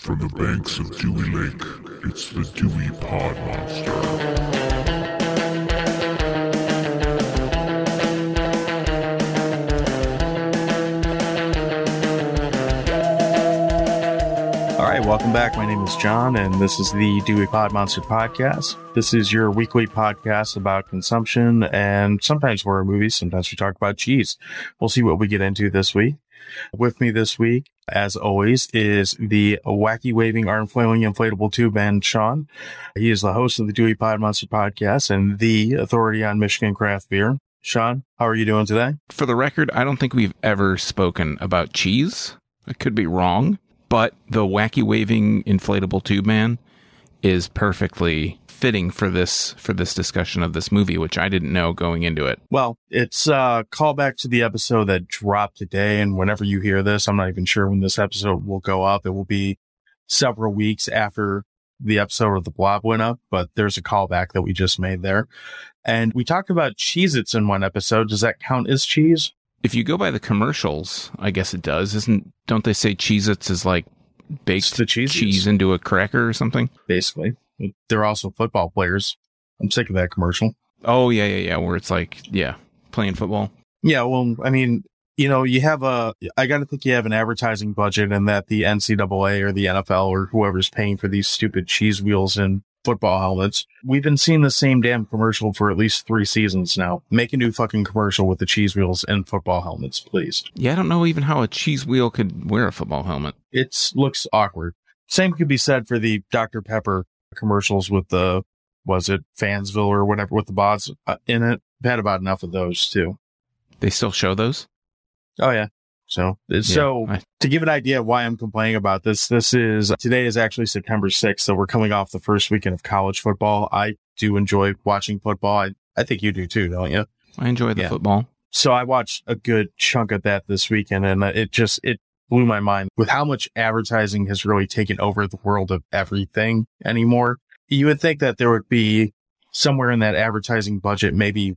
From the banks of Dewey Lake, it's the Dewey Pod Monster. All right, welcome back. My name is John, and this is the Dewey Pod Monster Podcast. This is your weekly podcast about consumption and sometimes horror movies. Sometimes we talk about cheese. We'll see what we get into this week. With me this week, as always, is the wacky waving arm flailing inflatable tube man, Sean. He is the host of the Dewey Pod Monster Podcast and the authority on Michigan craft beer. Sean, how are you doing today? For the record, I don't think we've ever spoken about cheese. I could be wrong, but the wacky waving inflatable tube man is perfectly fitting for this for this discussion of this movie, which I didn't know going into it. Well, it's uh, a callback to the episode that dropped today. And whenever you hear this, I'm not even sure when this episode will go up. It will be several weeks after the episode of the blob went up, but there's a callback that we just made there. And we talked about Cheez Its in one episode. Does that count as cheese? If you go by the commercials, I guess it does. Isn't don't they say Cheez Its is like baked the cheese into a cracker or something? Basically. They're also football players. I'm sick of that commercial. Oh yeah, yeah, yeah. Where it's like, yeah, playing football. Yeah, well, I mean, you know, you have a, I got to think you have an advertising budget and that the NCAA or the NFL or whoever's paying for these stupid cheese wheels and football helmets. We've been seeing the same damn commercial for at least three seasons now. Make a new fucking commercial with the cheese wheels and football helmets, please. Yeah, I don't know even how a cheese wheel could wear a football helmet. It looks awkward. Same could be said for the Dr. Pepper commercials with the, was it Fansville or whatever with the bots uh, in it. I've had about enough of those too. They still show those. Oh yeah. So, so I- to give an idea of why I'm complaining about this, this is today is actually September 6th. So we're coming off the first weekend of college football. I do enjoy watching football. I, I think you do too, don't you? I enjoy the Yeah. football. So I watched a good chunk of that this weekend and it just, it blew my mind with how much advertising has really taken over the world of everything anymore. You would think that there would be somewhere in that advertising budget, maybe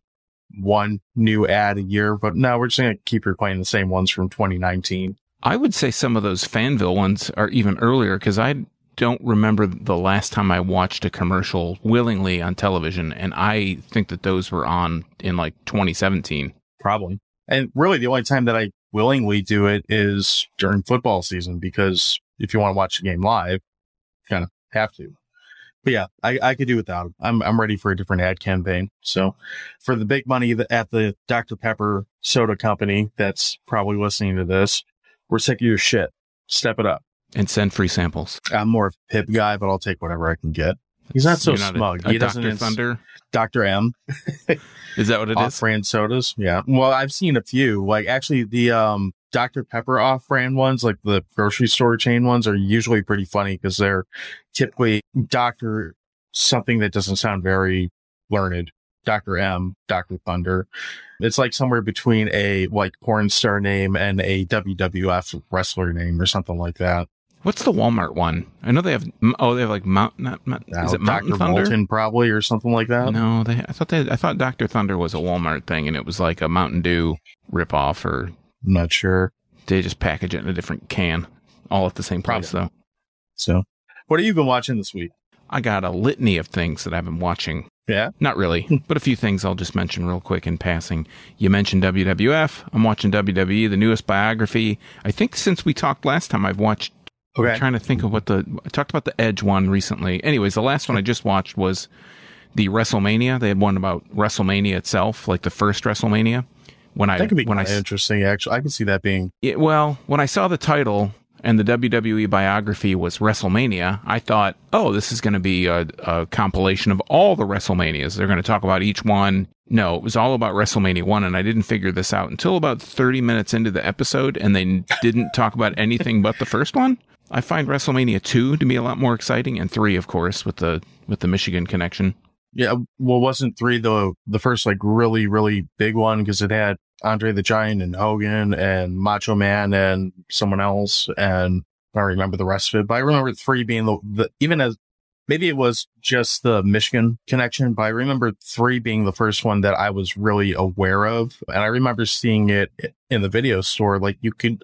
one new ad a year, but no, we're just going to keep replaying the same ones from 2019. I would say some of those Fansville ones are even earlier because I don't remember the last time I watched a commercial willingly on television, and I think that those were on in like 2017. Probably. And really the only time that I willingly do it is during football season because if you want to watch the game live, you kind of have to. But yeah, I, I could do without them. I'm, I'm ready for a different ad campaign. So for the big money at the Dr. Pepper soda company that's probably listening to this, we're sick of your shit. Step it up. And send free samples. I'm more of a Pibb guy, but I'll take whatever I can get. He's not so You're not smug. A, he doesn't Dr. ins- Thunder. Dr. M. Is that what it is? off-brand sodas. Yeah. Well, I've seen a few. Like actually, the um Dr Pepper off-brand ones, like the grocery store chain ones, are usually pretty funny because they're typically Doctor something that doesn't sound very learned. Dr. M, Dr. Thunder. It's like somewhere between a like porn star name and a WWF wrestler name or something like that. What's the Walmart one? I know they have. Oh, they have like Mount. Not, Mount is it Mountain Dr. Thunder? Bolton probably or something like that. No, they. I thought they. I thought Doctor Thunder was a Walmart thing, and it was like a Mountain Dew ripoff, or I'm not sure. they just package it in a different can, all at the same price though. So, what have you been watching this week? I got a litany of things that I've been watching. Yeah. Not really, but a few things I'll just mention real quick in passing. You mentioned WWF. I'm watching WWE, the newest biography. I think since we talked last time, I've watched. I'm trying to think of what the. I talked about the Edge one recently. Anyways, the last one I just watched was the WrestleMania. They had one about WrestleMania itself, like the first WrestleMania. When I could be when I interesting. Actually, I can see that being it, well, when I saw the title and the WWE biography was WrestleMania, I thought, oh, this is going to be a, a compilation of all the WrestleManias. They're going to talk about each one. No, it was all about WrestleMania 1, and I didn't figure this out until about 30 minutes into the episode, and they didn't talk about anything but the first one. I find WrestleMania 2 to be a lot more exciting, and 3, of course, with the with the Michigan connection. Yeah, well, wasn't three the the first like really really big one because it had Andre the Giant and Hogan and Macho Man and someone else, and I remember the rest of it. But I remember three being the, the even as maybe it was just the Michigan connection, but I remember three being the first one that I was really aware of, and I remember seeing it in the video store. Like you could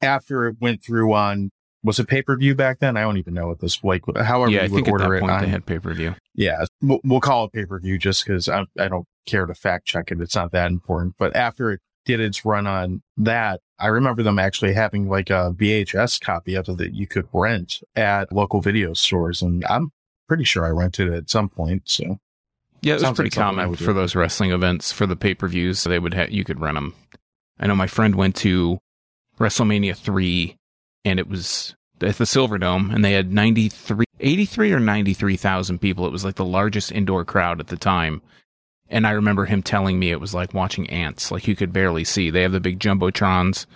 after it went through on was it pay per view back then? I don't even know what this like. However, yeah, I you think would at order that it point on. they had pay per view. yeah, we'll, we'll call it pay per view just because I, I don't care to fact check it. It's not that important. But after it did its run on that, I remember them actually having like a VHS copy of it that you could rent at local video stores, and I'm pretty sure I rented it at some point. So Yeah, it was pretty like common do. for those wrestling events for the pay per views. So they would have you could rent them. I know my friend went to WrestleMania three, and it was at the Silverdome, and they had 93, 83 or ninety three thousand people. It was like the largest indoor crowd at the time. And I remember him telling me it was like watching ants, like you could barely see. They have the big jumbotrons,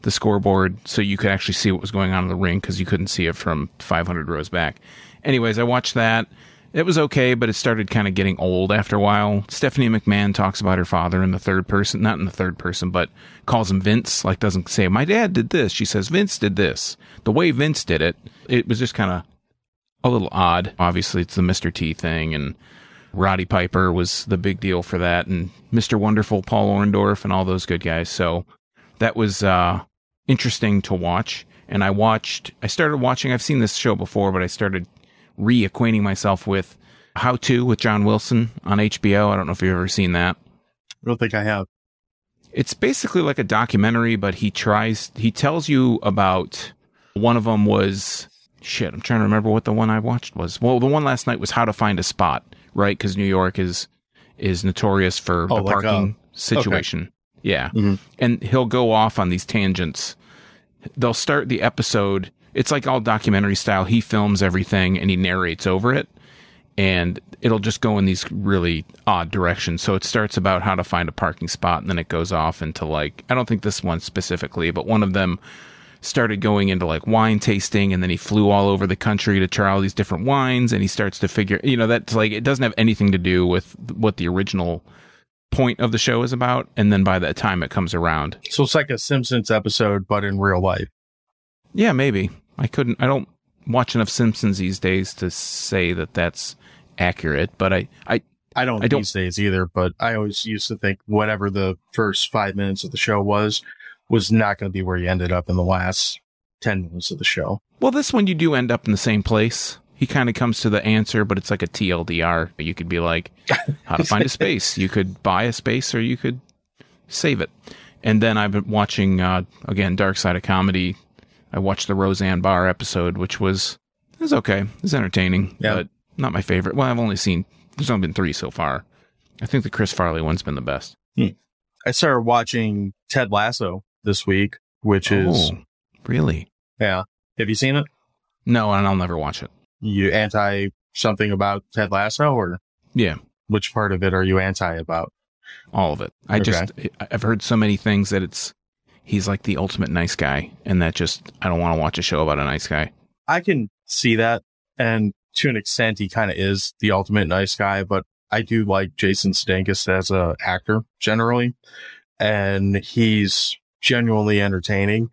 the scoreboard, so you could actually see what was going on in the ring because you couldn't see it from 500 rows back. Anyways, I watched that. It was okay, but it started kind of getting old after a while. Stephanie McMahon talks about her father in the third person, not in the third person, but calls him Vince, like doesn't say, My dad did this. She says, Vince did this. The way Vince did it, it was just kind of a little odd. Obviously, it's the Mr. T thing, and Roddy Piper was the big deal for that, and Mr. Wonderful, Paul Orndorff, and all those good guys. So that was uh, interesting to watch. And I watched, I started watching, I've seen this show before, but I started reacquainting myself with How To with John Wilson on HBO. I don't know if you've ever seen that. I don't think I have. It's basically like a documentary, but he tries, he tells you about one of them was shit. I'm trying to remember what the one I watched was. Well, the one last night was How to Find a Spot, right? Because New York is is notorious for Oh, the like, parking situation. Yeah, Mhm. and he'll go off on these tangents. They'll start the episode. It's like all documentary style. He films everything and he narrates over it and it'll just go in these really odd directions. So it starts about how to find a parking spot, and then it goes off into like I don't think this one specifically, but one of them started going into like wine tasting, and then he flew all over the country to try all these different wines, and he starts to figure, you know, that's like it doesn't have anything to do with what the original point of the show is about, and then by the time it comes around, So it's like a Simpsons episode, but in real life. yeah, maybe I couldn't. I don't watch enough Simpsons these days to say that that's accurate, but I, I I don't I don't- these days either, but I always used to think whatever the first five minutes of the show was, was not going to be where you ended up in the last 10 minutes of the show. Well, this one you do end up in the same place. He kind of comes to the answer, but it's like a TLDR. You could be like, how to find a space. You could buy a space or you could save it. And then I've been watching, uh, again, Dark Side of Comedy. I watched the Roseanne Barr episode, which was, it was okay. It was entertaining, Yeah. but not my favorite. Well, I've only seen, there's only been three so far. I think the Chris Farley one's been the best. Hmm. I started watching Ted Lasso this week, which is, Oh, really? yeah. Have you seen it? No, and I'll never watch it. You anti something about Ted Lasso or Yeah. which part of it are you anti about? all of it. I Okay. just I've heard so many things that it's he's like the ultimate nice guy, and that just I don't want to watch a show about a nice guy. I can see that. And to an extent, he kind of is the ultimate nice guy, but I do like Jason Sudeikis as a actor generally. And he's genuinely entertaining.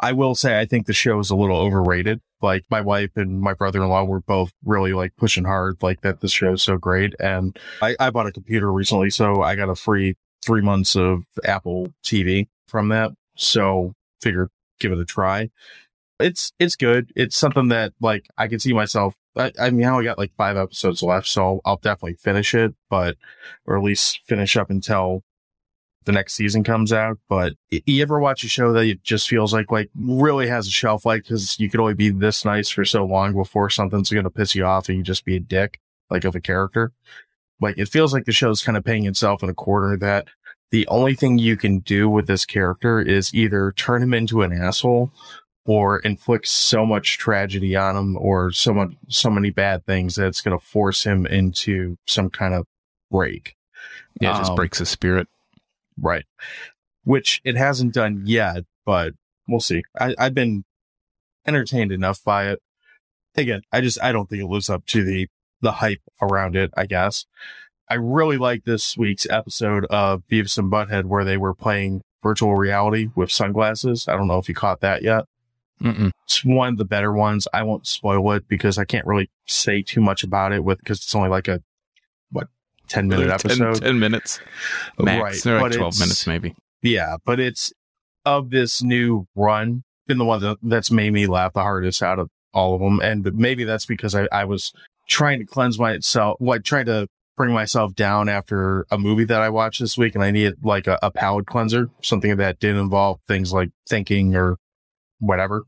I will say, I think the show is a little overrated. Like my wife and my brother-in-law were both really like pushing hard, like that this show is so great. And I, I bought a computer recently, so I got a free three months of Apple TV from that. So figure give it a try it's it's good. It's something that like I can see myself. I, I mean, I only got like five episodes left, so I'll, definitely finish it, but or at least finish up until the next season comes out. But you ever watch a show that it just feels like like really has a shelf life because you could only be this nice for so long before something's gonna piss you off and you just be a dick like of a character. Like it feels like the show's kind of paying itself in a quarter that the only thing you can do with this character is either turn him into an asshole or inflict so much tragedy on him or so much, so many bad things that it's going to force him into some kind of break. Yeah, it just Um, breaks his spirit. Right. Which it hasn't done yet, but we'll see. I, I've been entertained enough by it. Again, I just, I don't think it lives up to the, the hype around it, I guess. I really like this week's episode of Beavis and Butthead where they were playing virtual reality with sunglasses. I don't know if you caught that yet. Mm-mm. It's one of the better ones. I won't spoil it because I can't really say too much about it with because it's only like a what ten minute 10 episode. 10 minutes max. Right, like twelve minutes maybe. Yeah, but it's of this new run been the one that, that's made me laugh the hardest out of all of them. And maybe that's because I, I was trying to cleanse myself, like trying to bring myself down after a movie that I watched this week and I needed like a, a palate cleanser, something that didn't involve things like thinking or whatever.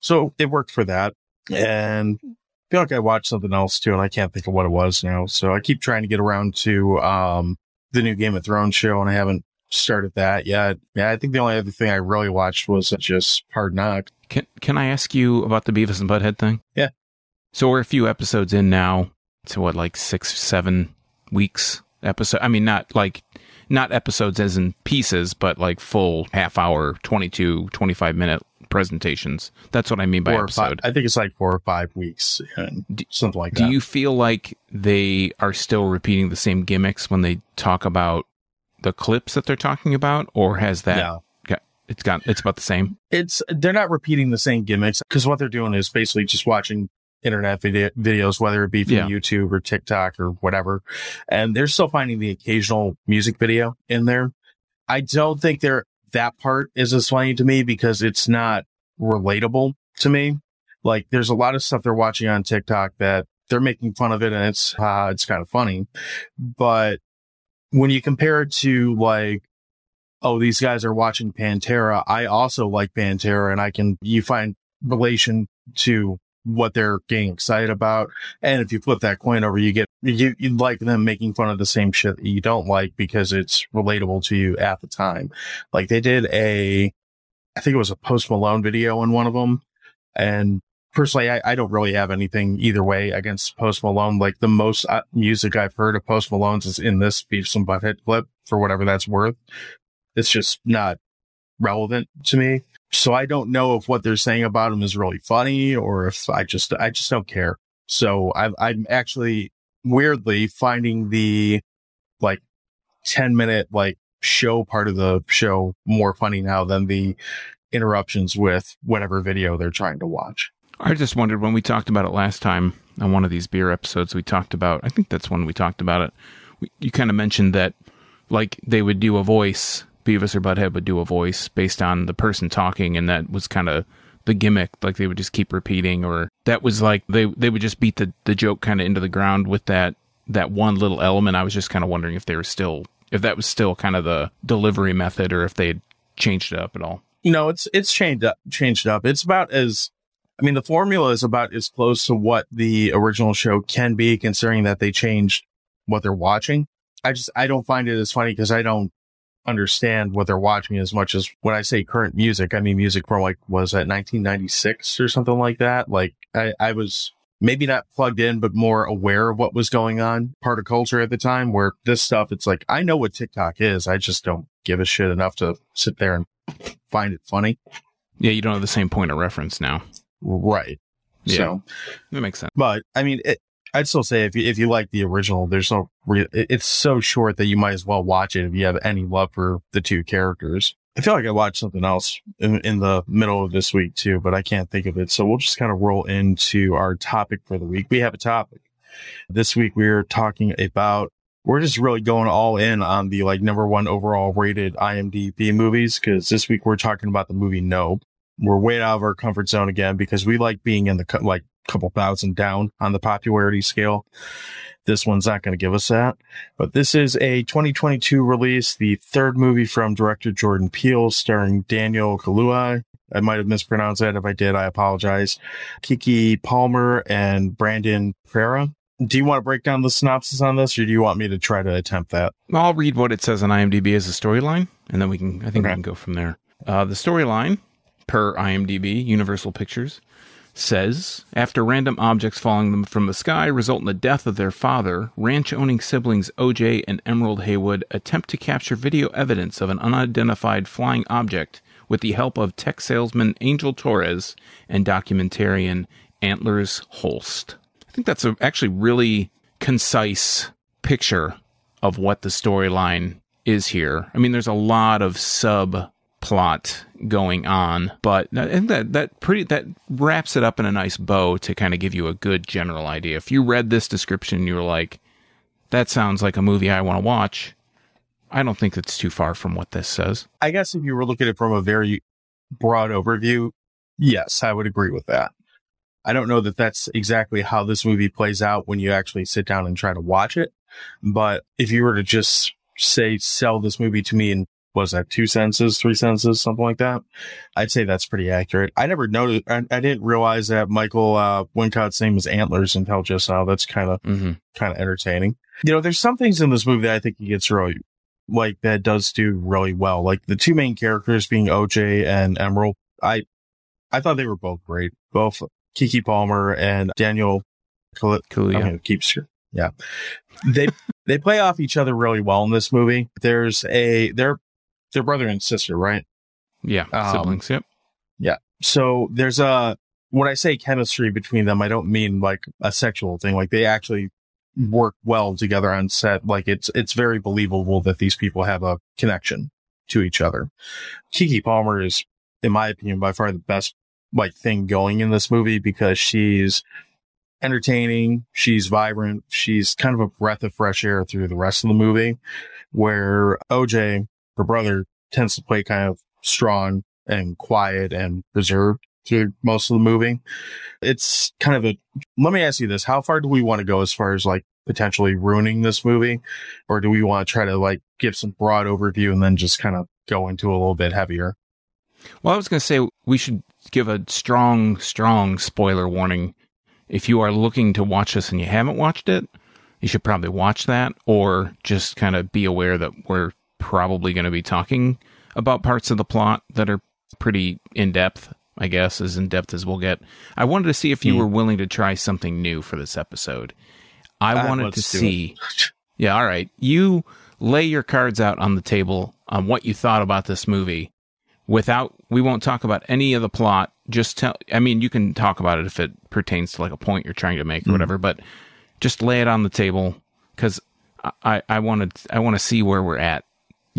So it worked for that. And I feel like I watched something else too, and I can't think of what it was now. So I keep trying to get around to, um, the new Game of Thrones show and I haven't started that yet. Yeah, I think the only other thing I really watched was just Hard Knock. Can Can I ask you about the Beavis and Butthead thing? Yeah. So we're a few episodes in now. To what, like six, seven weeks episode? I mean, not like not episodes as in pieces, but like full half hour, 22, 25 minute presentations. That's what I mean by or five, episode. I think it's like four or five weeks, and something like Do that. Do you feel like they are still repeating the same gimmicks when they talk about the clips that they're talking about, or has that No. got, it's got it's about the same? it's they're not repeating the same gimmicks because what they're doing is basically just watching internet video, videos, whether it be from Yeah. YouTube or TikTok or whatever, and they're still finding the occasional music video in there. I don't think they're that part is as funny to me because it's not relatable to me. Like there's a lot of stuff they're watching on TikTok that they're making fun of it and it's uh, it's kind of funny, but when you compare it to like oh, these guys are watching Pantera. I also like Pantera and I can, you find relation to what they're getting excited about. And if you flip that coin over, you get, you, you like them making fun of the same shit that you don't like because it's relatable to you at the time. Like they did a, I think it was a Post Malone video in one of them. And personally, I, I don't really have anything either way against Post Malone. Like the most uh, music I've heard of Post Malone's is in this Beavis and Butthead clip for whatever that's worth. It's just not relevant to me. So I don't know if what they're saying about him is really funny or if I just, I just don't care. So I, I'm actually weirdly finding the like 10 minute like show part of the show more funny now than the interruptions with whatever video they're trying to watch. I just wondered when we talked about it last time on one of these beer episodes. We talked about. I think that's when we talked about it. We, you kind of mentioned that, like they would do a voice. Beavis or Butthead would do a voice based on the person talking, and that was kind of the gimmick. Like they would just keep repeating, or that was like they they would just beat the the joke kind of into the ground with that that one little element. I was just kind of wondering if they were still if that was still kind of the delivery method, or if they had changed it up at all. No, it's it's changed up. Changed up. It's about as, I mean, the formula is about as close to what the original show can be, considering that they changed what they're watching. I just I don't find it as funny because I don't understand what they're watching as much as when I say current music, I mean music from like was that 1996 or something like that. Like I, I was maybe not plugged in, but more aware of what was going on, part of culture at the time. Where this stuff, it's like I know what TikTok is, I just don't give a shit enough to sit there and find it funny. Yeah, you don't have the same point of reference now. Right. Yeah. So, That makes sense. but I mean, it, I'd still say if you, if you like the original, there's no it, it's so short that you might as well watch it if you have any love for the two characters. I feel like I watched something else in, in the middle of this week too, but I can't think of it. So we'll just kind of roll into our topic for the week. We have a topic. This week we're talking about, we're just really going all in on the like number one overall rated IMDb movies. Cause this week we're talking about the movie Nope. We're way out of our comfort zone again because we like being in the like couple thousand down on the popularity scale. This one's not going to give us that, but this is a 2022 release, the third movie from director Jordan Peele, starring Daniel Kaluuya. I might have mispronounced that. If I did, I apologize. Keke Palmer and Brandon Pereira. Do you want to break down the synopsis on this, or do you want me to try to attempt that? I'll read what it says on IMDb as a storyline, and then we can. I think we can go from there. Uh, the storyline, per IMDb, Universal Pictures, says after random objects falling from the sky result in the death of their father, ranch-owning siblings OJ and Emerald Haywood attempt to capture video evidence of an unidentified flying object with the help of tech salesman Angel Torres and documentarian Antlers Holst. I think that's a actually really concise picture of what the storyline is here. I mean, there's a lot of subplot going on, but think that that pretty that wraps it up in a nice bow to kind of give you a good general idea. If you read this description, you're like, "That sounds like a movie I want to watch." I don't think it's too far from what this says. I guess if you were looking at it from a very broad overview, Yes, I would agree with that. I don't know that that's exactly how this movie plays out when you actually sit down and try to watch it. But if you were to just say, sell this movie to me in, was that two sentences, three sentences, something like that? I'd say that's pretty accurate. I never noticed, I, I didn't realize that Michael, uh, Wincott's name was Antlers until just now. That's kind of, Mm-hmm. kind of entertaining. You know, there's some things in this movie that I think he gets really, like, that does do really well. Like the two main characters being OJ and Emerald. I, I thought they were both great. Both Keke Palmer and Daniel Kal- Cool. I Yeah. keeps yeah. They they play off each other really well in this movie. There's a they're they're brother and sister, right? Yeah. Um, Siblings. Yep. Yeah. So there's a when I say chemistry between them, I don't mean like a sexual thing. Like they actually work well together on set. Like it's it's very believable that these people have a connection to each other. Keke Palmer is, in my opinion, by far the best like thing going in this movie because she's entertaining, she's vibrant, she's kind of a breath of fresh air through the rest of the movie. Where OJ, her brother, tends to play kind of strong and quiet and reserved through most of the movie. It's kind of a, let me ask you this. How far do we want to go as far as like potentially ruining this movie? Or do we want to try to like give some broad overview and then just kind of go into a little bit heavier? Well, I was going to say we should give a strong, strong spoiler warning. If you are looking to watch this and you haven't watched it, you should probably watch that or just kind of be aware that we're probably going to be talking about parts of the plot that are pretty in depth, I guess, as in depth as we'll get. I wanted to see if you Hmm. were willing to try something new for this episode. I Uh, wanted to let's do it. see. Yeah, all right. You lay your cards out on the table on what you thought about this movie without we won't talk about any of the plot. Just tell I mean, you can talk about it if it pertains to like a point you're trying to make or Mhm. whatever, but just lay it on the table cuz I I wanted I want to see where we're at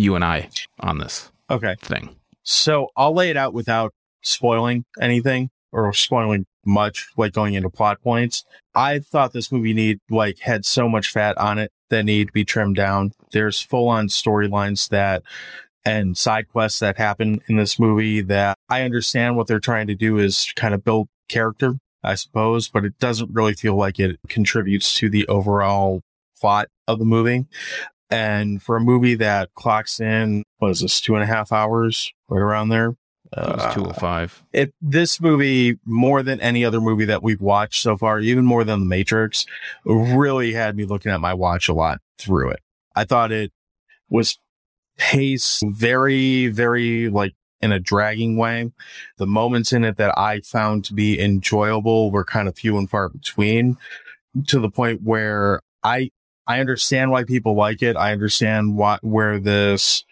you and I on this Okay. thing. So I'll lay it out without spoiling anything or spoiling much, like going into plot points. I thought this movie need like had so much fat on it that need to be trimmed down. There's full on storylines that and side quests that happen in this movie that I understand what they're trying to do is kind of build character, I suppose, but it doesn't really feel like it contributes to the overall plot of the movie. And for a movie that clocks in, what is this, two and a half hours, right around there? It was Uh, 205. it this movie more than any other movie that we've watched so far, even more than The Matrix, really had me looking at my watch a lot through it. I thought it was paced very, very like in a dragging way. The moments in it that I found to be enjoyable were kind of few and far between to the point where I I understand why people like it. I understand what where this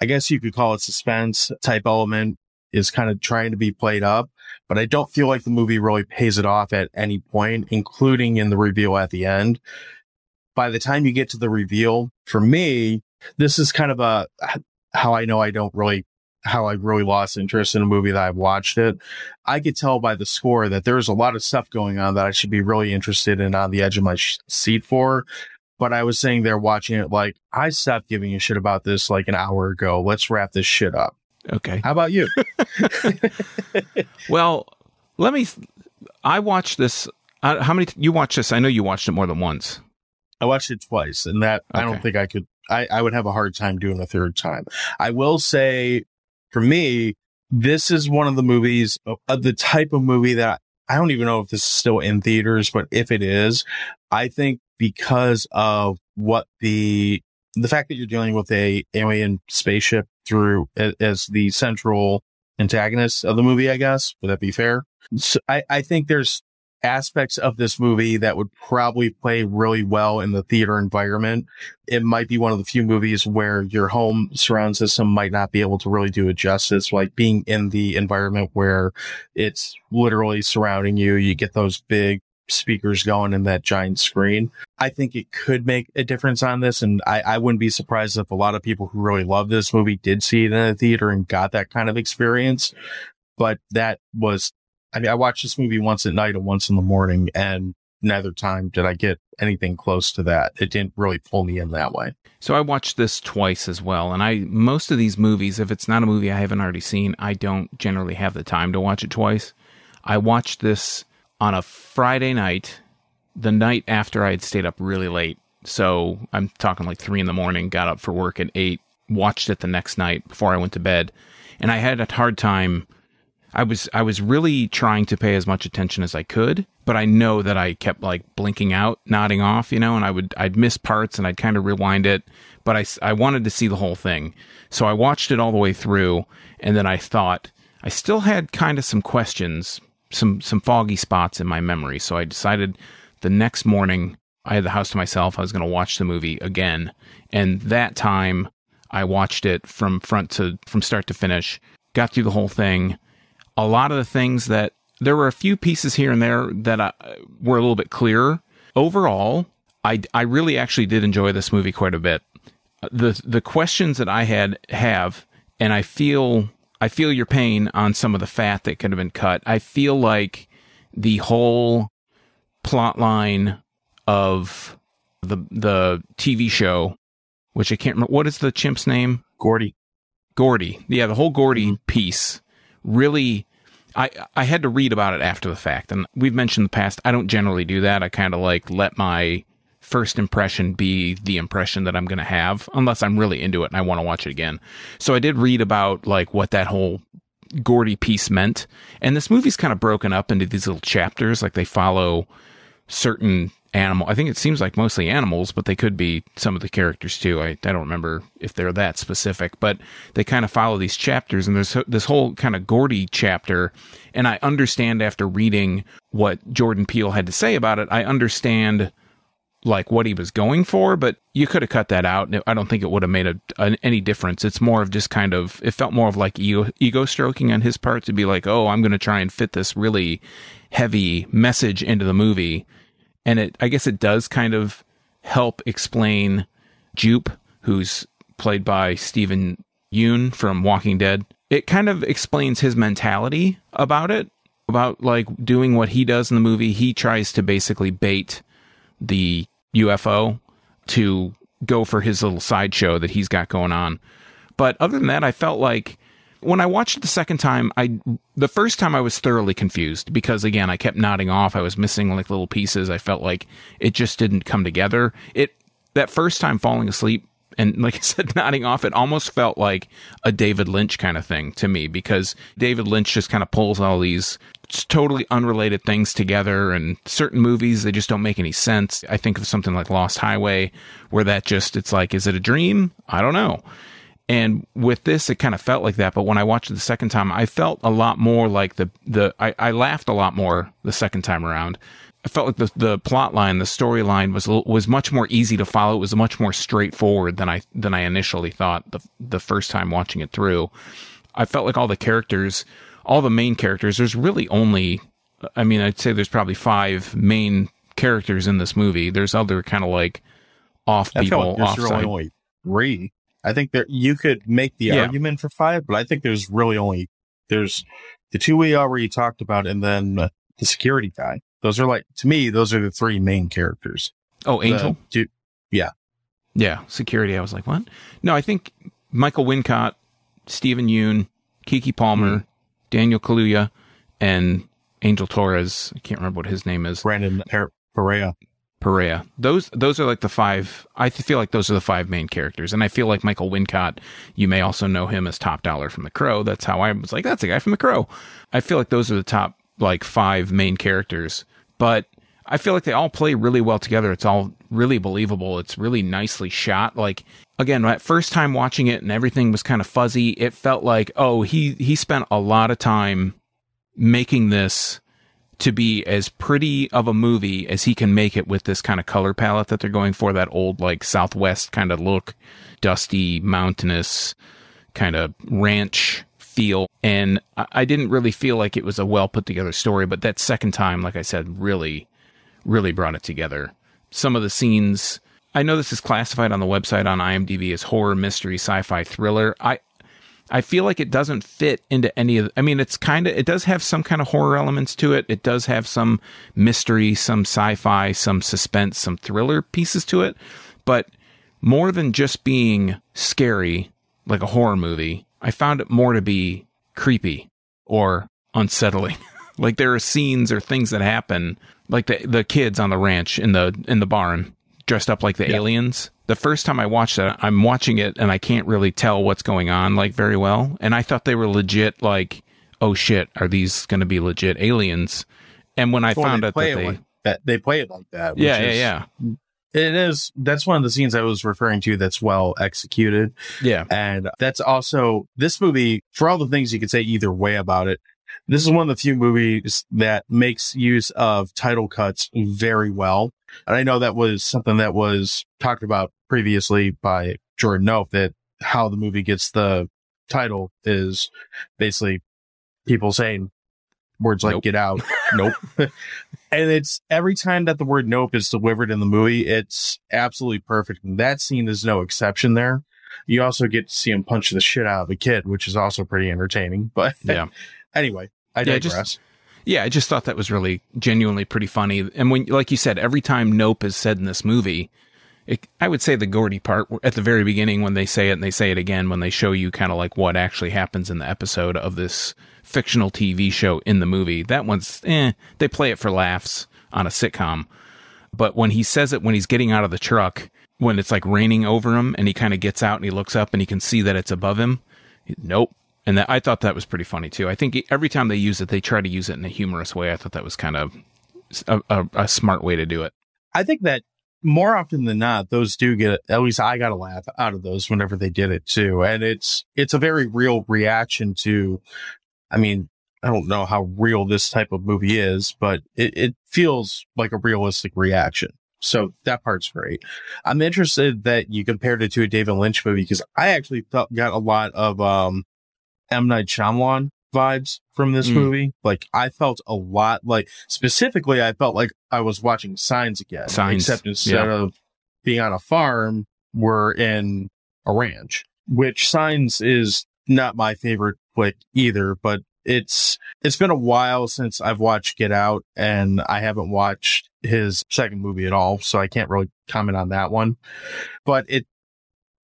I guess you could call it suspense type element is kind of trying to be played up, but I don't feel like the movie really pays it off at any point, including in the reveal at the end. By the time you get to the reveal, for me, this is kind of a how I know I don't really how I really lost interest in a movie that I've watched it. I could tell by the score that there's a lot of stuff going on that I should be really interested in on the edge of my sh- seat for. But I was sitting there watching it like I stopped giving a shit about this like an hour ago. Let's wrap this shit up. Okay. How about you? Well, let me I watched this uh, how many you watched this? I know you watched it more than once. I watched it twice, and that I don't think I could. I, I would have a hard time doing a third time. I will say, for me, this is one of the movies of the type of movie that I don't even know if this is still in theaters, but if it is, I think because of what the the fact that you're dealing with a alien spaceship through as the central antagonist of the movie, I guess would that be fair? So I, I think there's aspects of this movie that would probably play really well in the theater environment. It might be one of the few movies where your home surround system might not be able to really do it justice, like being in the environment where it's literally surrounding you. You get those big speakers going in that giant screen. I think it could make a difference on this. And I, I wouldn't be surprised if a lot of people who really love this movie did see it in a theater and got that kind of experience. But that was I mean, I watched this movie once at night and once in the morning, and neither time did I get anything close to that. It didn't really pull me in that way. So I watched this twice as well, and I most of these movies, if it's not a movie I haven't already seen, I don't generally have the time to watch it twice. I watched this on a Friday night, the night after I had stayed up really late. So I'm talking like three in the morning, got up for work at eight, watched it the next night before I went to bed. And I had a hard time. I was, I was really trying to pay as much attention as I could, but I know that I kept like blinking out, nodding off, you know, and I would, I'd miss parts and I'd kind of rewind it, but I, I wanted to see the whole thing. So I watched it all the way through and then I thought I still had kind of some questions, some, some foggy spots in my memory. So I decided the next morning I had the house to myself. I was going to watch the movie again. And that time I watched it from front to, from start to finish, got through the whole thing. A lot of the things that there were a few pieces here and there that I, were a little bit clearer. Overall, I, I really actually did enjoy this movie quite a bit. The, the questions that I had have, and I feel, I feel your pain on some of the fat that could have been cut. I feel like the whole plot line of the the TV show, which I can't remember. What is the chimp's name? Gordy. Gordy. Yeah, the whole Gordy mm-hmm. piece really. I I had to read about it after the fact, and we've mentioned in the past. I don't generally do that. I kind of like let my first impression be the impression that I'm going to have, unless I'm really into it and I want to watch it again. So I did read about like what that whole Gordy piece meant, and this movie's kind of broken up into these little chapters. Like they follow certain animal. I think it seems like mostly animals, but they could be some of the characters too. I, I don't remember if they're that specific, but they kind of follow these chapters and there's this whole kind of Gordy chapter. And I understand after reading what Jordan Peele had to say about it, I understand like what he was going for, but you could have cut that out. I don't think it would have made a, a, any difference. It's more of just kind of, it felt more of like ego, ego stroking on his part to be like, oh, I'm going to try and fit this really heavy message into the movie and it I guess it does kind of help explain Jupe, who's played by Steven Yeun from Walking Dead. It kind of explains his mentality about it, about like doing what he does in the movie. He tries to basically bait the UFO to go for his little sideshow that he's got going on. But other than that, I felt like when I watched it the second time, I the first time I was thoroughly confused because again I kept nodding off. I was missing like little pieces. I felt like it just didn't come together. It that first time falling asleep and like I said, nodding off, it almost felt like a David Lynch kind of thing to me because David Lynch just kind of pulls all these totally unrelated things together and certain movies, they just don't make any sense. I think of something like Lost Highway where that just, it's like, is it a dream? I don't know. And with this, it kind of felt like that. But when I watched it the second time, I felt a lot more like the, the, I, I laughed a lot more the second time around. I felt like the, the plot line, the storyline was, was much more easy to follow. It was much more straightforward than I, than I initially thought the, the first time watching it through. I felt like all the characters, all the main characters, there's really only, I mean, I'd say there's probably five main characters in this movie. There's other kind of like off people, off really only three. I think there you could make the Yeah. argument for five, but I think there's really only there's the two we already talked about, and then uh, the security guy. Those are like to me, those are the three main characters. Oh, Angel. The two- Yeah, security. I was like, what? No, I think Michael Wincott, Steven Yeun, Keke Palmer, Daniel Kaluuya, and Angel Torres. I can't remember what his name is. Brandon Per- Perea. Perea. Those those are like the five. I feel like those are the five main characters, and I feel like Michael Wincott. You may also know him as Top Dollar from The Crow. That's how I was like, that's the guy from The Crow. I feel like those are the top like five main characters, but I feel like they all play really well together. It's all really believable. It's really nicely shot. Like again, that first time watching it and everything was kind of fuzzy. It felt like oh he he spent a lot of time making this to be as pretty of a movie as he can make it with this kind of color palette that they're going for that old like southwest kind of look dusty mountainous kind of ranch feel. And I, didn't really feel like it was a well put together story but that second time like i said really really brought it together. Some of the scenes i know this is classified on the website on imdb as horror mystery sci-fi thriller. I I feel like it doesn't fit into any of. I mean, it's kind of. It does have some kind of horror elements to it. It does have some mystery, some sci-fi, some suspense, some thriller pieces to it. But more than just being scary, like a horror movie, I found it more to be creepy or unsettling. like there are scenes or things that happen, like the the kids on the ranch in the in the barn dressed up like the Yeah. aliens. The first time I watched it, I'm watching it and I can't really tell what's going on like very well. And I thought they were legit like, oh shit, are these going to be legit aliens? And when I found out that they, like that. They play it like that. which yeah, yeah, yeah, It is. That's one of the scenes I was referring to. That's well executed. yeah, And that's also this movie, for all the things you could say either way about it, this is one of the few movies that makes use of title cuts very well. And I know that was something that was talked about previously by Jordan Nope that how the movie gets the title is basically people saying words like Nope. get out. nope. and it's every time that the word nope is delivered in the movie, it's absolutely perfect. And that scene is no exception there. You also get to see him punch the shit out of a kid, which is also pretty entertaining. But yeah. anyway, I Yeah, digress. just- Yeah, I just thought that was really genuinely pretty funny. And when, like you said, every time "nope" is said in this movie, it, I would say the Gordy part at the very beginning when they say it and they say it again when they show you kind of like what actually happens in the episode of this fictional TV show in the movie. That one's eh, they play it for laughs on a sitcom. But when he says it when he's getting out of the truck, when it's like raining over him and he kind of gets out and he looks up and he can see that it's above him, nope. And that, I thought that was pretty funny too. I think every time they use it, they try to use it in a humorous way. I thought that was kind of a, a, a smart way to do it. I think that more often than not, those do get, at least I got a laugh out of those whenever they did it too. And it's, it's a very real reaction to, I mean, I don't know how real this type of movie is, but it, it feels like a realistic reaction. So that part's great. I'm interested that you compared it to a David Lynch movie because I actually felt, got a lot of, um, M. Night Shyamalan vibes from this Mm. movie. Like I felt a lot like specifically, I felt like I was watching Signs again. Signs, Except instead of being on a farm, we're in a ranch, which Signs is not my favorite flick either, but it's, it's been a while since I've watched Get Out and I haven't watched his second movie at all. So I can't really comment on that one, but it,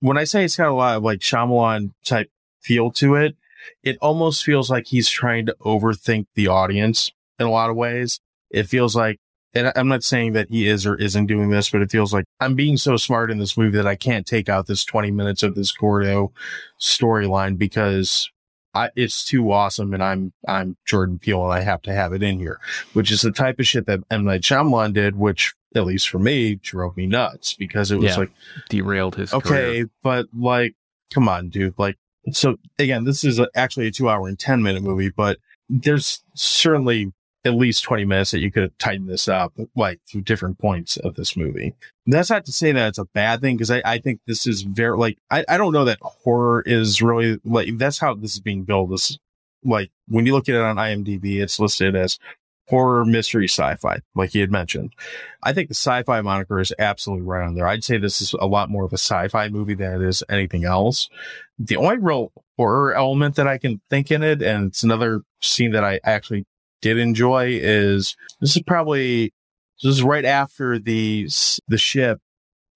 when I say it's got a lot of like Shyamalan type feel to it, it almost feels like he's trying to overthink the audience in a lot of ways. It feels like, and I'm not saying that he is or isn't doing this, but it feels like I'm being so smart in this movie that I can't take out this 20 minutes of this Gordo storyline because I, it's too awesome and I'm, I'm Jordan Peele and I have to have it in here, which is the type of shit that M. Night Shyamalan did, which at least for me drove me nuts because it was Yeah. like, Derailed his okay, career. but like, come on, dude. Like, so again, this is actually a two hour and 10 minute movie, but there's certainly at least 20 minutes that you could have tightened this up, like through different points of this movie. That's not to say that it's a bad thing, because I, I think this is very, like, I, I don't know that horror is really, like, that's how this is being billed. This, like, when you look at it on IMDb, it's listed as horror, mystery, sci-fi, like you had mentioned. I think the sci-fi moniker is absolutely right on there. I'd say this is a lot more of a sci-fi movie than it is anything else. The only real horror element that I can think in it, and it's another scene that I actually did enjoy, is this is probably this is right after the the ship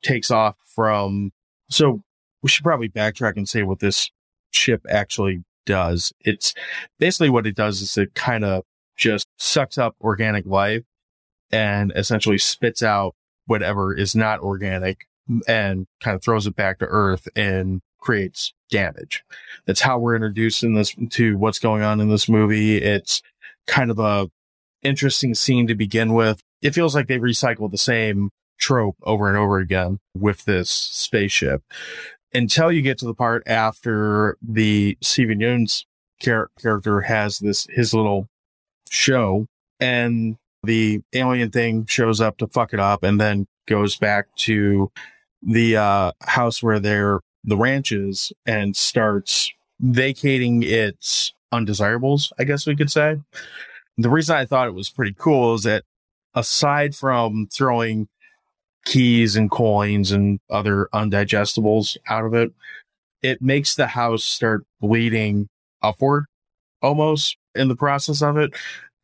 takes off from. So we should probably backtrack and say what this ship actually does. It's basically what it does is it kind of just sucks up organic life and essentially spits out whatever is not organic and kind of throws it back to earth and creates damage. That's how we're introduced in this to what's going on in this movie. It's kind of a interesting scene to begin with. It feels like they recycled the same trope over and over again with this spaceship until you get to the part after the Steven Yeun's char- character has this, his little show and the alien thing shows up to fuck it up and then goes back to the uh, house where they're the ranch is and starts vacating its undesirables, I guess we could say. The reason I thought it was pretty cool is that aside from throwing keys and coins and other undigestibles out of it, it makes the house start bleeding upward almost in the process of it.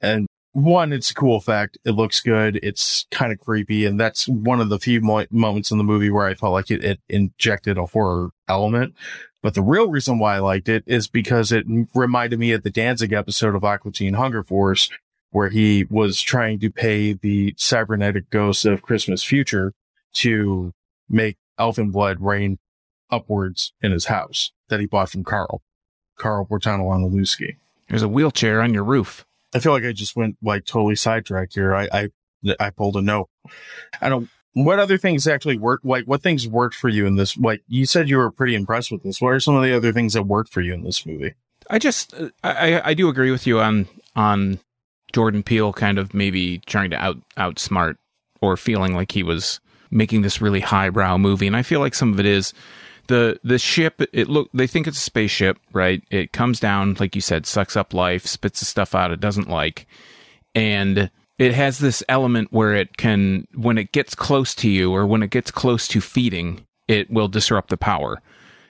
And one, it's a cool effect. It looks good. It's kind of creepy. And that's one of the few mo- moments in the movie where I felt like it, it injected a horror element. But the real reason why I liked it is because it reminded me of the Danzig episode of Aqua Teen Hunger Force, where he was trying to pay the cybernetic ghost of Christmas Future to make elfin blood rain upwards in his house that he bought from Carl, Carl Portano. There's a wheelchair on your roof. I feel like I just went like totally sidetracked here. I, I, I pulled a note. I don't, what other things actually worked? Like what things worked for you in this? Like you said, you were pretty impressed with this. What are some of the other things that worked for you in this movie? I just, uh, I, I do agree with you on, on Jordan Peele kind of maybe trying to out, outsmart or feeling like he was making this really highbrow movie. And I feel like some of it is, the the ship it look they think it's a spaceship right? It comes down like you said sucks up life spits the stuff out it doesn't like. And it has this element where it can when it gets close to you or when it gets close to feeding it will disrupt the power.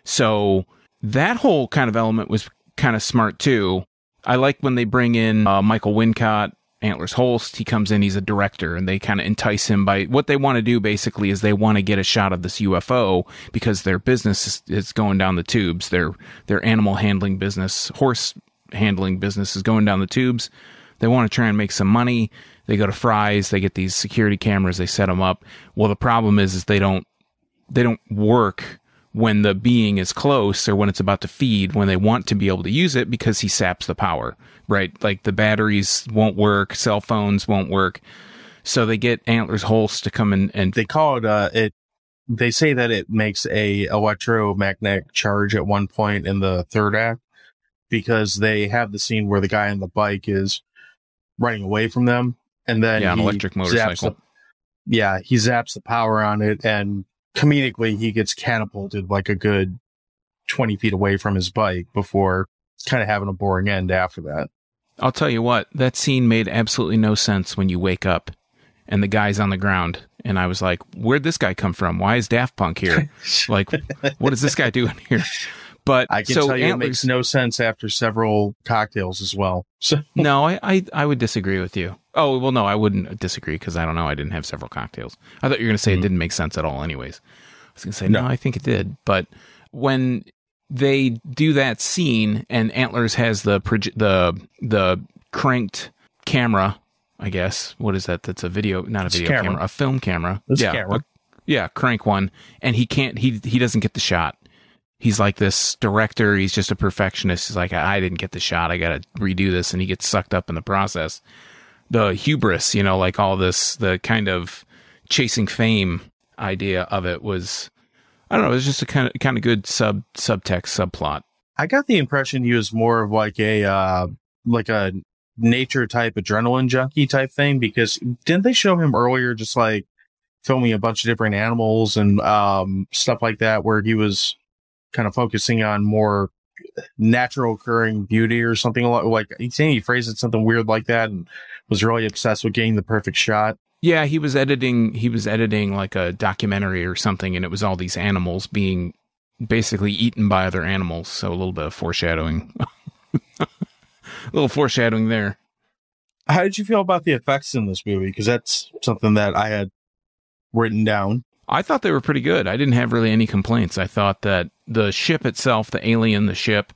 So that whole kind of element was kind of smart too. I like when they bring in uh, michael wincott Antlers Holst. He comes in, he's a director, and they kind of entice him by what they want to do basically is they want to get a shot of this UFO because their business is, going down the tubes. Their their animal handling business, horse handling business is going down the tubes. They want to try and make some money. They go to Fry's, they get these security cameras, they set them up. Well, the problem is is they don't they don't work when the being is close or when it's about to feed when they want to be able to use it because he saps the power right? Like the batteries won't work, cell phones won't work. So they get Antlers Holst to come in and they call it, uh, it, they say that it makes a electromagnetic charge at one point in the third act because they have the scene where the guy on the bike is running away from them and then yeah, an electric motorcycle. The, yeah, he zaps the power on it and comedically he gets catapulted like a good 20 feet away from his bike before kind of having a boring end after that. I'll tell you what, that scene made absolutely no sense when you wake up and the guy's on the ground. And I was like, where'd this guy come from? Why is Daft Punk here? like, what is this guy doing here? But I can so tell you Antlers, it makes no sense after several cocktails as well. So no, I, I, I would disagree with you. Oh, well, no, I wouldn't disagree because I don't know. I didn't have several cocktails. I thought you were going to say Mhm. it didn't make sense at all, anyways. I was going to say, No. no, I think it did. But when they do that scene and Antlers has the proje- the the cranked camera, I guess. What is that? That's a video, not a It's video camera. camera. a film camera. It's yeah, camera. a- yeah, crank one, and he can't. He he doesn't get the shot. He's like this director. He's just a perfectionist. He's like, I didn't get the shot. I got to redo this, and he gets sucked up in the process. The hubris, you know, like all this, the kind of chasing fame idea of it was, I don't know, it was just a kind of kind of good sub subtext subplot. I got the impression he was more of like a uh like a nature type adrenaline junkie type thing because didn't they show him earlier just like filming a bunch of different animals and um stuff like that where he was kind of focusing on more natural occurring beauty or something like like he he phrased it something weird like that and was really obsessed with getting the perfect shot. Yeah, he was editing. He was editing like a documentary or something, and it was all these animals being basically eaten by other animals. So a little bit of foreshadowing. a little foreshadowing there. How did you feel about the effects in this movie? Because that's something that I had written down. I thought they were pretty good. I didn't have really any complaints. I thought that the ship itself, the alien, the ship,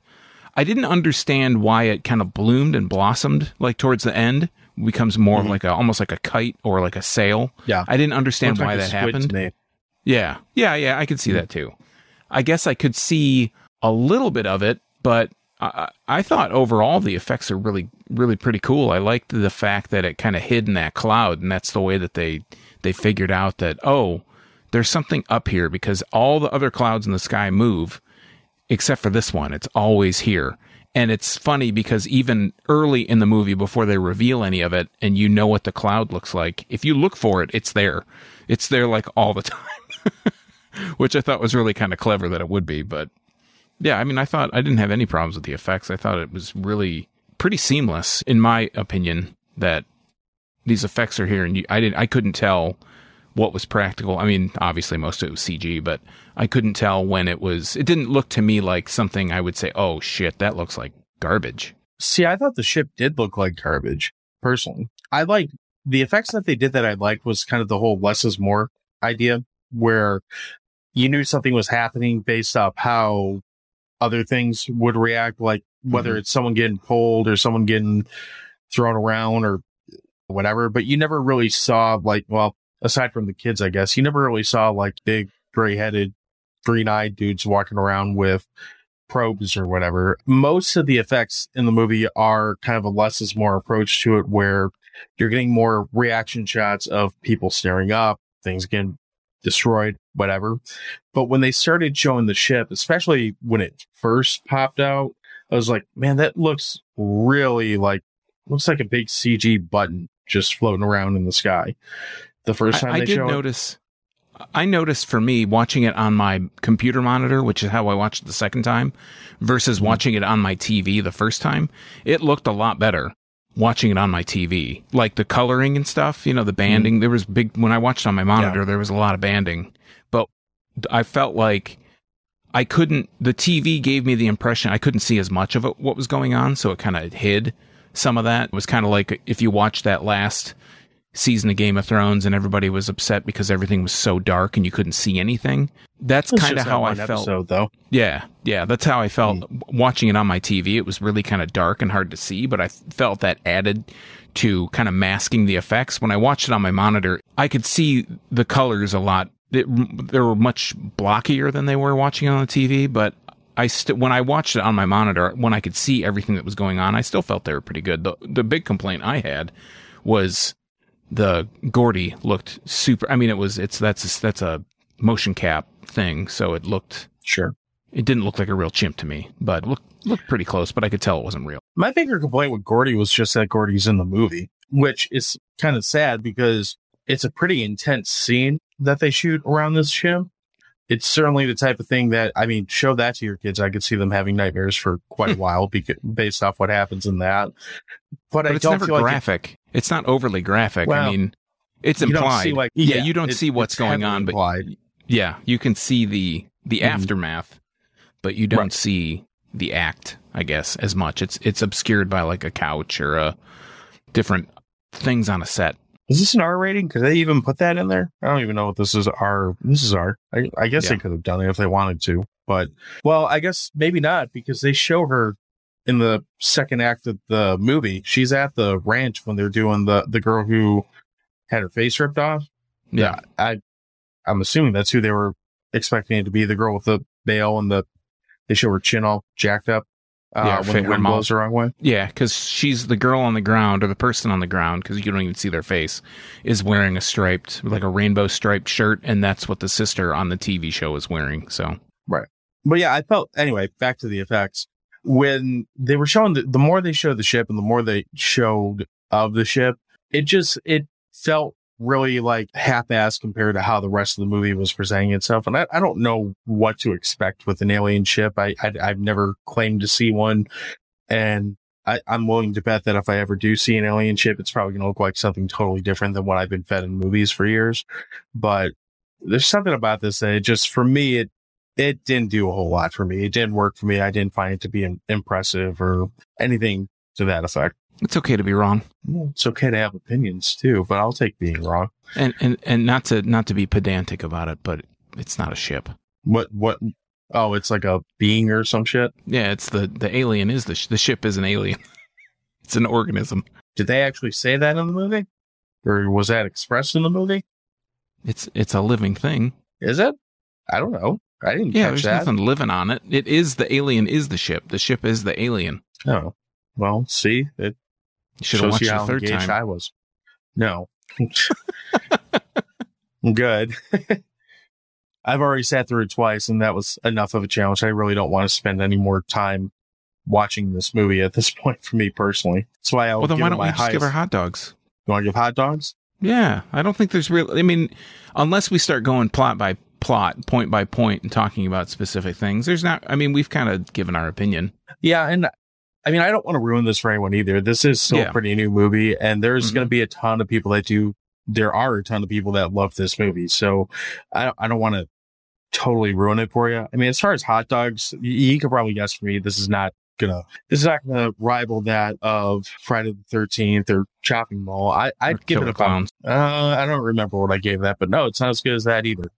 I didn't understand why it kind of bloomed and blossomed like towards the end. Becomes more of Mhm. like a almost like a kite or like a sail. Yeah. I didn't understand why like that happened. Yeah. Yeah, yeah, I could see that too. I guess I could see a little bit of it, but I, I I thought overall the effects are really, really pretty cool. I liked the fact that it kind of hid in that cloud, and that's the way that they they figured out that oh, there's something up here because all the other clouds in the sky move, except for this one. It's always here. And it's funny because even early in the movie, before they reveal any of it, and you know what the cloud looks like, if you look for it, it's there. It's there like all the time, which I thought was really kind of clever that it would be. But yeah, I mean, I thought I didn't have any problems with the effects. I thought it was really pretty seamless, in my opinion, that these effects are here, and you, I didn't, I couldn't tell what was practical. I mean, obviously most of it was CG, but I couldn't tell when it was. It didn't look to me like something I would say, "Oh shit, that looks like garbage." See, I thought the ship did look like garbage. Personally, I like the effects that they did that I liked was kind of the whole less is more idea, where you knew something was happening based off how other things would react, like whether Mhm. it's someone getting pulled or someone getting thrown around or whatever. But you never really saw like, well, aside from the kids, I guess you never really saw like big gray headed, green eyed dudes walking around with probes or whatever. Most of the effects in the movie are kind of a less is more approach to it where you're getting more reaction shots of people staring up, things getting destroyed, whatever. But when they started showing the ship, especially when it first popped out, I was like, man, that looks really like looks like a big CG button just floating around in the sky. The first time I, I did notice. I noticed for me watching it on my computer monitor, which is how I watched it the second time, versus Mhm. watching it on my TV the first time, it looked a lot better watching it on my TV. Like the coloring and stuff, you know, the banding. There was big when I watched on my monitor, there was a lot of banding, but I felt like I couldn't. The TV gave me the impression I couldn't see as much of it, what was going on, so it kind of hid some of that. It was kind of like if you watch that last season of Game of Thrones and everybody was upset because everything was so dark and you couldn't see anything. That's kind of how I felt. episode, though. Yeah, yeah, that's how I felt hmm. watching it on my TV. It was really kind of dark and hard to see, but I felt that added to kind of masking the effects. When I watched it on my monitor, I could see the colors a lot. It, they were much blockier than they were watching it on the TV, but I st- when I watched it on my monitor, when I could see everything that was going on, I still felt they were pretty good. The the big complaint I had was the Gordy looked super. I mean, it was it's that's a, that's a motion cap thing, so it looked Sure. it didn't look like a real chimp to me, but it looked looked pretty close. But I could tell it wasn't real. My bigger complaint with Gordy was just that Gordy's in the movie, which is kind of sad because it's a pretty intense scene that they shoot around this chimp. It's certainly the type of thing that, I mean, show that to your kids. I could see them having nightmares for quite a while because, based off what happens in that. But, But I it's don't never feel like it- graphic. It's not overly graphic. I mean, it's you don't implied. see, like- yeah, yeah, you don't see what's going on, but implied. yeah, you can see the the Mhm. aftermath, but you don't Right. see the act. I guess as much. It's it's obscured by like a couch or a different things on a set. Is this an R rating? Could they even put that in there? I don't even know what this is. R. This is R. I, I guess Yeah. they could have done it if they wanted to, but well, I guess maybe not because they show her in the second act of the movie. She's at the ranch when they're doing the the girl who had her face ripped off. Yeah, I I'm assuming that's who they were expecting it to be. The girl with the veil and the they show her chin all jacked up. Uh, Yeah, when the wind blows the wrong way. Yeah, because she's the girl on the ground or the person on the ground because you don't even see their face is wearing a striped, like a rainbow striped shirt, and that's what the sister on the TV show is wearing. So right, But yeah, I felt anyway. Back to the effects when they were showing the, the more they showed the ship and the more they showed of the ship, it just it felt really like half-assed compared to how the rest of the movie was presenting itself. And I, I don't know what to expect with an alien ship. I, I I've never claimed to see one, and I, I'm willing to bet that if I ever do see an alien ship, it's probably going to look like something totally different than what I've been fed in movies for years. But there's something about this that it just for me it it didn't do a whole lot for me. It didn't work for me. I didn't find it to be impressive or anything to that effect. it's okay to be wrong, mm, It's okay to have opinions too, but I'll take being wrong. and and and not to not to be pedantic about it, but it's not a ship. What, what, oh, it's like a being or some shit. Yeah, it's the the alien is the sh- the ship is an alien. it's an organism. Did they actually say that in the movie? Or was that expressed in the movie? It's it's a living thing. Is it? I don't know. I didn't Yeah, catch there's that. nothing living on it. It is the alien is the ship. The ship is the alien. Oh, well, see, it should have watched you a third time. I was. No. Good. I've already sat through it twice, and that was enough of a challenge. I really don't want to spend any more time watching this movie at this point for me personally. That's why I Well, then why don't we just give her hot dogs? You want to give hot dogs? Yeah, I don't think there's real. I mean, unless we start going plot by plot, point by point, and talking about specific things, there's not. I mean, we've kind of given our opinion. Yeah, and I mean, I don't want to ruin this for anyone either. This is still Yeah. a pretty new movie, and there's Mhm. going to be a ton of people that do there are a ton of people that love this movie. So I, I don't want to totally ruin it for you. I mean, as far as hot dogs, you, you could probably guess for me, this is not gonna, this is not gonna rival that of Friday the 13th or Chopping Mall. I, I'd give it a Clowns. uh, I don't remember what I gave that, but no, it's not as good as that either.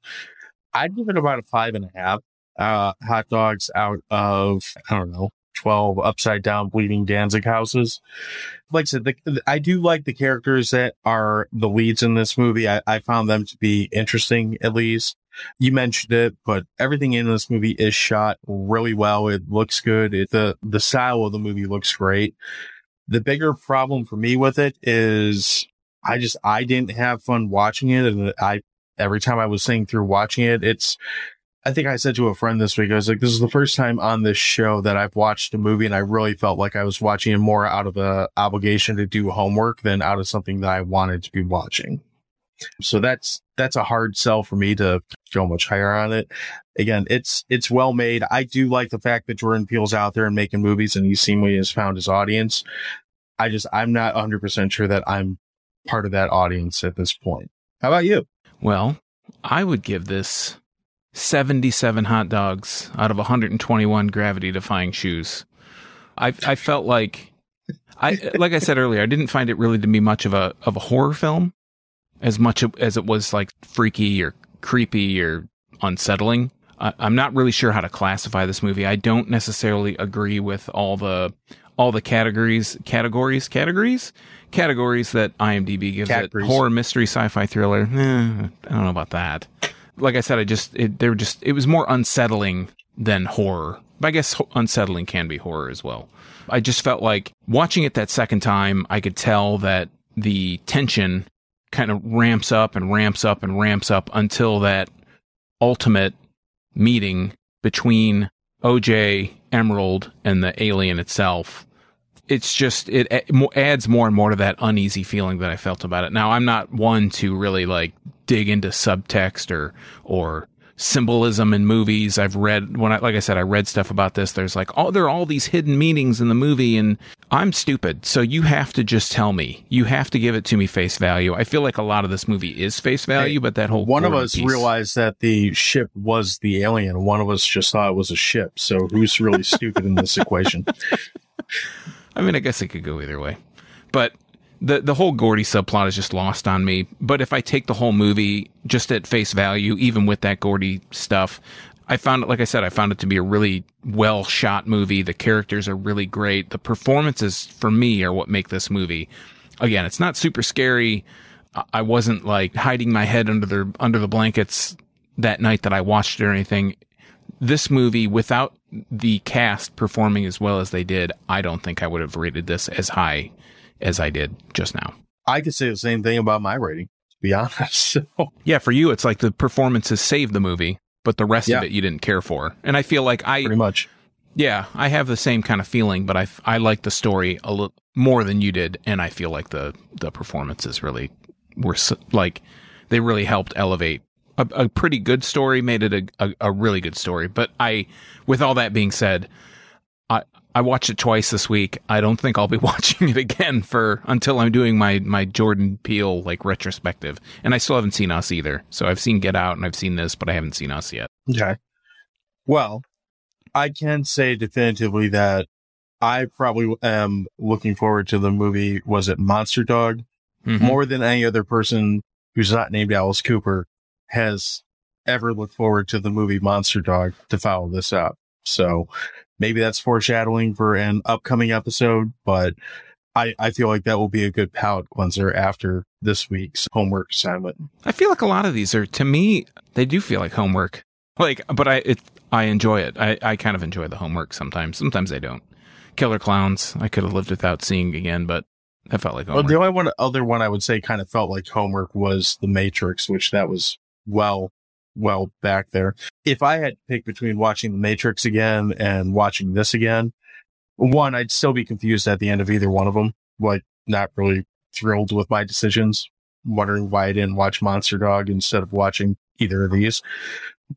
I'd give it about a five and a half, uh, hot dogs out of, I don't know, 12 upside down bleeding Danzig houses. Like I said, the, I do like the characters that are the leads in this movie. I, I found them to be interesting, at least. You mentioned it, but everything in this movie is shot really well. It looks good. It, the, the style of the movie looks great. The bigger problem for me with it is I just, I didn't have fun watching it. And I, every time I was sitting through watching it, it's, I think I said to a friend this week, I was like, this is the first time on this show that I've watched a movie and I really felt like I was watching it more out of the obligation to do homework than out of something that I wanted to be watching. So that's, that's a hard sell for me to go much higher on it. Again, it's, it's well made. I do like the fact that Jordan Peele's out there and making movies and he seemingly has found his audience. I just, I'm not 100% sure that I'm part of that audience at this point. How about you? Well, I would give this 77 hot dogs out of 121 gravity defying shoes. I I felt like I like I said earlier, I didn't find it really to be much of a of a horror film as much as it was like freaky or creepy or unsettling. I, I'm not really sure how to classify this movie. I don't necessarily agree with all the all the categories categories categories categories that IMDb gives Categories. it. Horror, mystery, sci-fi, thriller. Eh, I don't know about that. Like I said, I just it, they were just it was more unsettling than horror. But I guess unsettling can be horror as well. I just felt like watching it that second time, I could tell that the tension kind of ramps up and ramps up and ramps up until that ultimate meeting between OJ, Emerald, and the alien itself. It's just it adds more and more to that uneasy feeling that I felt about it. Now I'm not one to really like dig into subtext or or symbolism in movies. I've read when I like I said I read stuff about this. There's like oh there are all these hidden meanings in the movie and I'm stupid. So you have to just tell me. You have to give it to me face value. I feel like a lot of this movie is face value, but that whole One of us piece- realized that the ship was the alien. One of us just thought it was a ship. So who's really stupid in this equation? I mean, I guess it could go either way. But the the whole Gordy subplot is just lost on me. But if I take the whole movie just at face value, even with that Gordy stuff, I found it like I said, I found it to be a really well shot movie. The characters are really great. The performances for me are what make this movie. Again, it's not super scary. I- wasn't like hiding my head under the under the blankets that night that I watched it or anything. This movie, without the cast performing as well as they did, I don't think I would have rated this as high as I did just now. I could say the same thing about my rating, to be honest. So Yeah, for you, it's like the performances saved the movie, but the rest Yeah. of it you didn't care for. And I feel like I, pretty much. yeah, I have the same kind of feeling, but I, I like the story a little more than you did, and I feel like the the performances really were like they really helped elevate a, a pretty good story, made it a, a a really good story. But I, with all that being said, I I watched it twice this week. I don't think I'll be watching it again for until I'm doing my my Jordan Peele like retrospective, and I still haven't seen Us either. So I've seen Get Out and I've seen this, but I haven't seen Us yet. Okay. Well, I can say definitively that I probably am looking forward to the movie. Was it Monster Dog? Mhm. More than any other person who's not named Alice Cooper has ever looked forward to the movie Monster Dog to follow this up. So maybe that's foreshadowing for an upcoming episode, but I, I feel like that will be a good palate cleanser after this week's homework assignment. I feel like a lot of these are to me they do feel like homework. Like, but I it I enjoy it. I I kind of enjoy the homework sometimes. Sometimes I don't. Killer Clowns I could have lived without seeing again, but that felt like Well, the only one, other one I would say kind of felt like homework was The Matrix, which that was well, well back there. If I had to pick between watching The Matrix again and watching this again, one, I'd still be confused at the end of either one of them. Like, not really thrilled with my decisions, wondering why I didn't watch Monster Dog instead of watching either of these.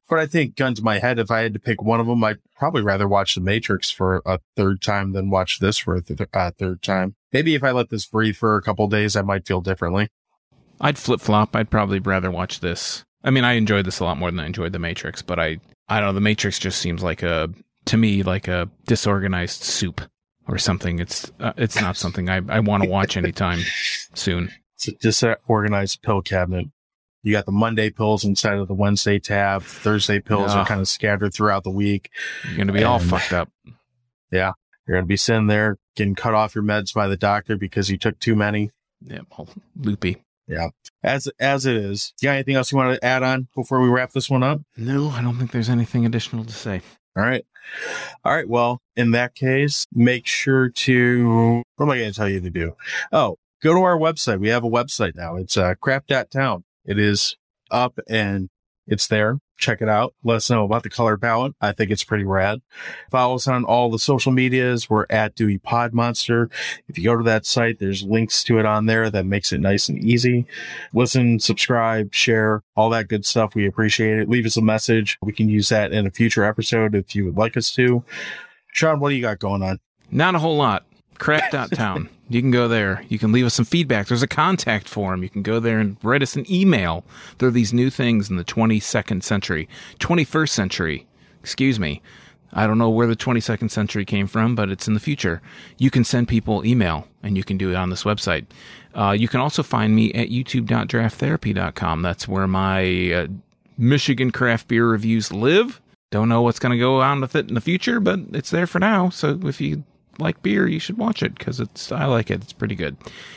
But I think, gun to my head, if I had to pick one of them, I'd probably rather watch The Matrix for a third time than watch this for a th- third time. Maybe if I let this breathe for a couple days, I might feel differently. I'd flip flop. I'd probably rather watch this. I mean, I enjoyed this a lot more than I enjoyed The Matrix, but I, I don't know. The Matrix just seems like a, to me, like a disorganized soup or something. It's, uh, it's not something I, I want to watch anytime soon. It's a disorganized pill cabinet. You got the Monday pills inside of the Wednesday tab. Thursday pills are kind of scattered throughout the week. You're going to be all fucked up. Yeah, you're going to be sitting there getting cut off your meds by the doctor because you took too many. Yeah, all loopy. As as it is. You got anything else you want to add on before we wrap this one up? No, I don't think there's anything additional to say. All right. All right. Well, in that case, make sure to, what am I going to tell you to do? Oh, go to our website. We have a website now. It's uh, crap.town. It is up and it's there. Check it out. Let us know about the color palette. I think it's pretty rad. Follow us on all the social medias. We're at Dewey Pod Monster. If you go to that site, there's links to it on there that makes it nice and easy. Listen, subscribe, share, all that good stuff. We appreciate it. Leave us a message. We can use that in a future episode if you would like us to. Sean, what do you got going on? Not a whole lot. Crap.town. you can go there. You can leave us some feedback. There's a contact form. You can go there and write us an email. There are these new things in the 22nd century, 21st century. Excuse me. I don't know where the 22nd century came from, but it's in the future. You can send people email and you can do it on this website. Uh, you can also find me at youtube.drafttherapy.com. That's where my uh, Michigan craft beer reviews live. Don't know what's going to go on with it in the future, but it's there for now. So if you like beer, you should watch it because it's I like it. It's pretty good.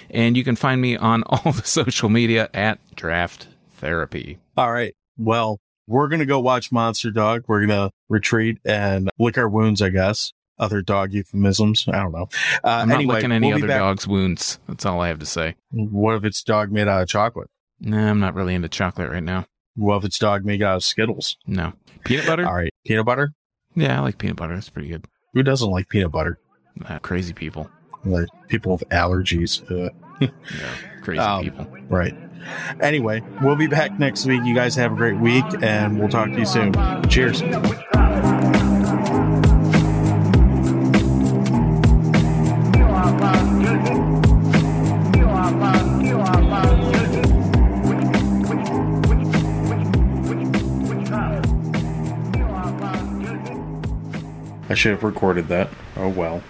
And you can find me on all the social media at Draft Therapy. All right. Well, we're going to go watch Monster Dog. We're going to retreat and lick our wounds, I guess. Other dog euphemisms. I don't know. Uh, I'm not anyway, licking any we'll other back- dog's wounds. That's all I have to say. What if it's dog made out of chocolate? Nah, I'm not really into chocolate right now. What if it's dog made out of Skittles? No peanut butter. All right. Peanut butter? Yeah, I like peanut butter. It's pretty good. Who doesn't like peanut butter? Uh, crazy people. Like people with allergies. Uh, Yeah, crazy Um, people. right. Anyway, we'll be back next week. You guys have a great week and we'll talk to you soon. Cheers. I should have recorded that. Oh well.